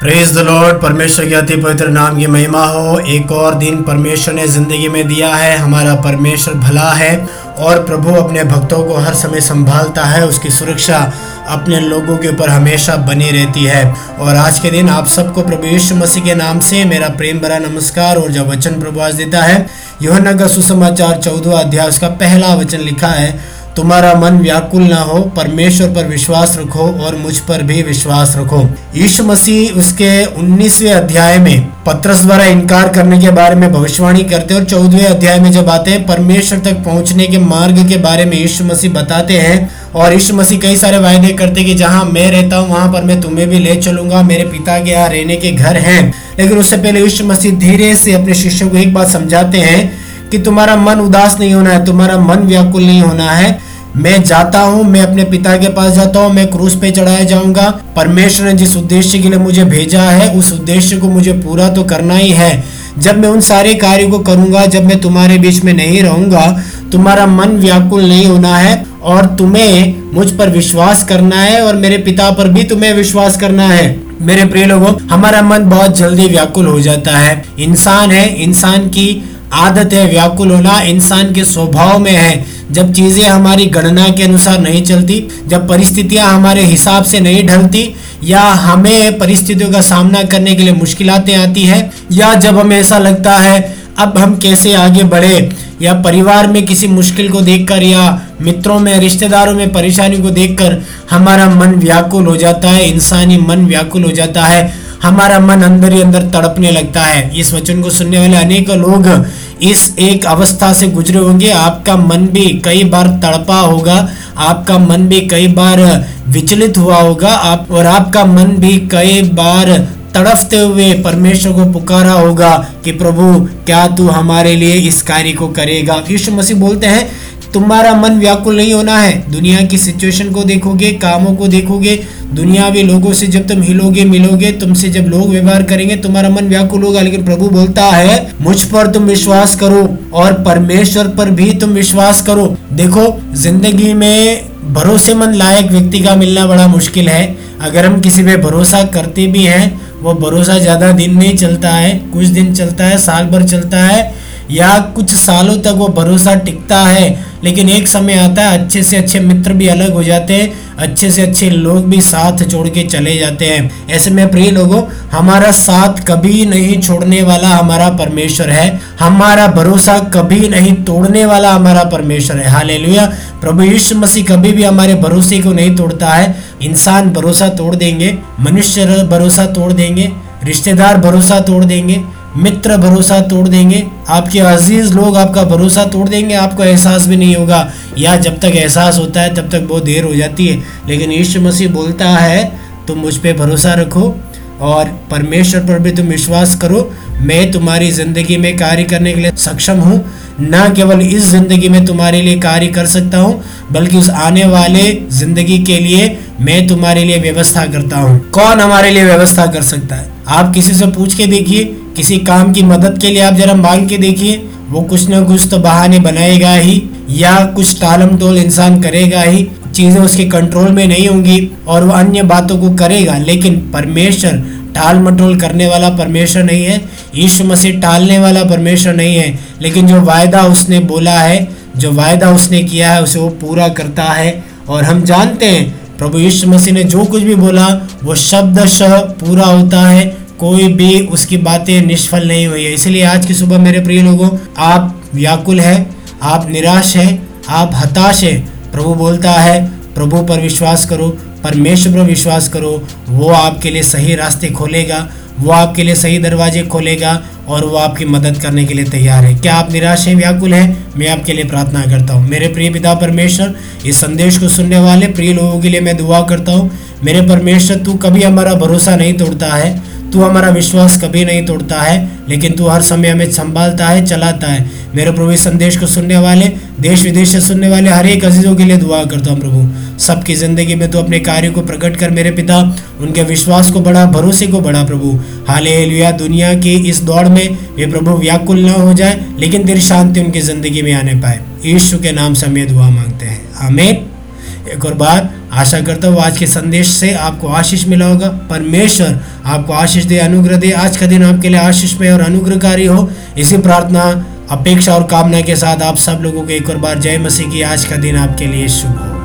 Praise the Lord परमेश्वर के अति पवित्र नाम की महिमा हो। एक और दिन परमेश्वर ने ज़िंदगी में दिया है। हमारा परमेश्वर भला है और प्रभु अपने भक्तों को हर समय संभालता है। उसकी सुरक्षा अपने लोगों के ऊपर हमेशा बनी रहती है। और आज के दिन आप सबको प्रभु यीशु मसीह के नाम से मेरा प्रेम भरा नमस्कार और जब वचन प्रभु आज देता है। योहन्ना का सुसमाचार चौदह अध्याय, उसका पहला वचन लिखा है तुम्हारा मन व्याकुल ना हो, परमेश्वर पर विश्वास रखो और मुझ पर भी विश्वास रखो। यीशु मसीह उसके 19वें अध्याय में पत्रस द्वारा इनकार करने के बारे में भविष्यवाणी करते और चौदहवें अध्याय में जब आते हैं, परमेश्वर तक पहुँचने के मार्ग के बारे में यीशु मसीह बताते हैं और यीशु मसीह कई सारे वायदे करते कि जहाँ मैं रहता हूँ, वहाँ पर मैं तुम्हें भी ले चलूँगा, मेरे पिता के यहाँ रहने के घर हैं। लेकिन उससे पहले यीशु मसीह धीरे से अपने शिष्यों को एक बात समझाते हैं कि तुम्हारा मन उदास नहीं होना है, तुम्हारा मन व्याकुल नहीं होना है। मैं जाता हूँ, मैं अपने पिता के पास जाता हूँ, मैं क्रूस पे चढ़ाया जाऊँगा। परमेश्वर ने जिस उद्देश्य के लिए मुझे भेजा है, उस उद्देश्य को मुझे पूरा तो करना ही है। जब मैं उन सारे कार्यों को करूँगा, जब मैं तुम्हारे बीच में नहीं रहूँगा, तुम्हारा मन व्याकुल नहीं होना है और तुम्हें मुझ पर विश्वास करना है और मेरे पिता पर भी तुम्हें विश्वास करना है। मेरे प्रिय लोगों, हमारा मन बहुत जल्दी व्याकुल हो जाता है। इंसान है, इंसान की आदत है, व्याकुल होना इंसान के स्वभाव में है। जब चीज़ें हमारी गणना के अनुसार नहीं चलती, जब परिस्थितियाँ हमारे हिसाब से नहीं ढलती, या हमें परिस्थितियों का सामना करने के लिए मुश्किलातें आती है, या जब हमें ऐसा लगता है, अब हम कैसे आगे बढ़े, या परिवार में किसी मुश्किल को देखकर, या मित्रों में, रिश्तेदारों में परेशानी को देखकर, हमारा मन व्याकुल हो जाता है, इंसानी मन व्याकुल हो जाता है। हमारा मन अंदर ही अंदर तड़पने लगता है। इस वचन को सुनने वाले अनेक लोग इस एक अवस्था से गुजरे होंगे। आपका मन भी कई बार तड़पा होगा। आपका मन भी कई बार विचलित हुआ होगा। आप और आपका मन भी कई बार तड़फते हुए परमेश्वर को पुकारा होगा कि प्रभु, क्या तू हमारे लिए इस कार्य को करेगा? यीशु मसीह बोलते हैं तुम्हारा मन व्याकुल नहीं होना है। दुनिया की सिचुएशन को देखोगे, कामों को देखोगे दुनियावी लोगों से जब तुम हिलोगे, मिलोगे, तुमसे जब लोग व्यवहार करेंगे, तुम्हारा मन व्याकुल होगा। लेकिन प्रभु बोलता है, मुझ पर तुम विश्वास करो और परमेश्वर पर भी तुम विश्वास करो। देखो, ज़िंदगी में भरोसेमंद लायक व्यक्ति का मिलना बड़ा मुश्किल है। अगर हम किसी पे भरोसा करते भी हैं, वो भरोसा ज़्यादा दिन नहीं चलता है, कुछ दिन चलता है, साल भर चलता है, या कुछ सालों तक वो भरोसा टिकता है। लेकिन एक समय आता है, अच्छे से अच्छे मित्र भी अलग हो जाते हैं, अच्छे से अच्छे लोग भी साथ छोड़ के चले जाते हैं। ऐसे में प्रिय लोगों, हमारा साथ कभी नहीं छोड़ने वाला हमारा परमेश्वर है। हमारा भरोसा कभी नहीं तोड़ने वाला हमारा परमेश्वर है। हाल प्रभु यीशु मसीह कभी भी हमारे भरोसे को नहीं तोड़ता है। इंसान भरोसा तोड़ देंगे, मनुष्य भरोसा तोड़ देंगे, रिश्तेदार भरोसा तोड़ देंगे मित्र भरोसा तोड़ देंगे। आपके अज़ीज़ लोग आपका भरोसा तोड़ देंगे, आपको एहसास भी नहीं होगा। या जब तक एहसास होता है, तब तक बहुत देर हो जाती है। लेकिन यीशु मसीह बोलता है, तुम मुझ पर भरोसा रखो और परमेश्वर पर भी तुम विश्वास करो। मैं तुम्हारी ज़िंदगी में कार्य करने के लिए सक्षम हूँ। न केवल इस ज़िंदगी में तुम्हारे लिए कार्य कर सकता हूँ, बल्कि उस आने वाले ज़िंदगी के लिए मैं तुम्हारे लिए व्यवस्था करता हूँ। कौन हमारे लिए व्यवस्था कर सकता है? आप किसी से पूछ के देखिए। किसी काम की मदद के लिए आप जरा मांग के देखिए। वो कुछ ना कुछ तो बहाने बनाएगा ही, या कुछ टालम टोल इंसान करेगा ही। चीज़ें उसके कंट्रोल में नहीं होंगी और वो अन्य बातों को करेगा। लेकिन परमेश्वर, टाल मटोल करने वाला परमेश्वर नहीं है, यीशु मसीह टालने वाला परमेश्वर नहीं है। लेकिन जो वायदा उसने बोला है, जो वायदा उसने किया है, उसे वो पूरा करता है। और हम जानते हैं, प्रभु यीशु मसीह ने जो कुछ भी बोला, वो शब्द पूरा होता है। कोई भी उसकी बातें निष्फल नहीं हुई है। इसलिए आज की सुबह मेरे प्रिय लोगों, आप व्याकुल है, आप निराश है, आप हताश है। प्रभु बोलता है, प्रभु पर विश्वास करो, परमेश्वर पर विश्वास करो, वो आपके लिए सही रास्ते खोलेगा, वो आपके लिए सही दरवाजे खोलेगा और वो आपकी मदद करने के लिए तैयार है। क्या आप निराश हैं, व्याकुल हैं? मैं आपके लिए प्रार्थना करता हूँ। मेरे प्रिय पिता परमेश्वर, इस संदेश को सुनने वाले प्रिय लोगों के लिए मैं दुआ करता हूँ। मेरे परमेश्वर, तू कभी हमारा भरोसा नहीं तोड़ता है। तू हमारा विश्वास कभी नहीं तोड़ता है, लेकिन तू हर समय हमें संभालता है, चलाता है। मेरे प्रभु, इस संदेश को सुनने वाले देश विदेश से सुनने वाले हर एक अजीजों के लिए दुआ करता हूँ प्रभु। सबकी ज़िंदगी में तो अपने कार्य को प्रकट कर मेरे पिता, उनके विश्वास को बढ़ा, भरोसे को बढ़ा प्रभु। हाले लिया दुनिया की इस दौड़ में वे प्रभु व्याकुल न हो जाए, लेकिन तेरी शांति उनकी ज़िंदगी में आने पाए। ईश्व के नाम से हमें दुआ मांगते हैं। हमें एक और बार आशा करता हूँ आज के संदेश से आपको आशीष मिला होगा। परमेश्वर आपको आशीष दे, अनुग्रह दे। आज का दिन आपके लिए आशीष में और अनुग्रहकारी हो। इसी प्रार्थना, अपेक्षा और कामना के साथ आप सब लोगों को एक और बार जय मसीह की। आज का दिन आपके लिए शुभ हो।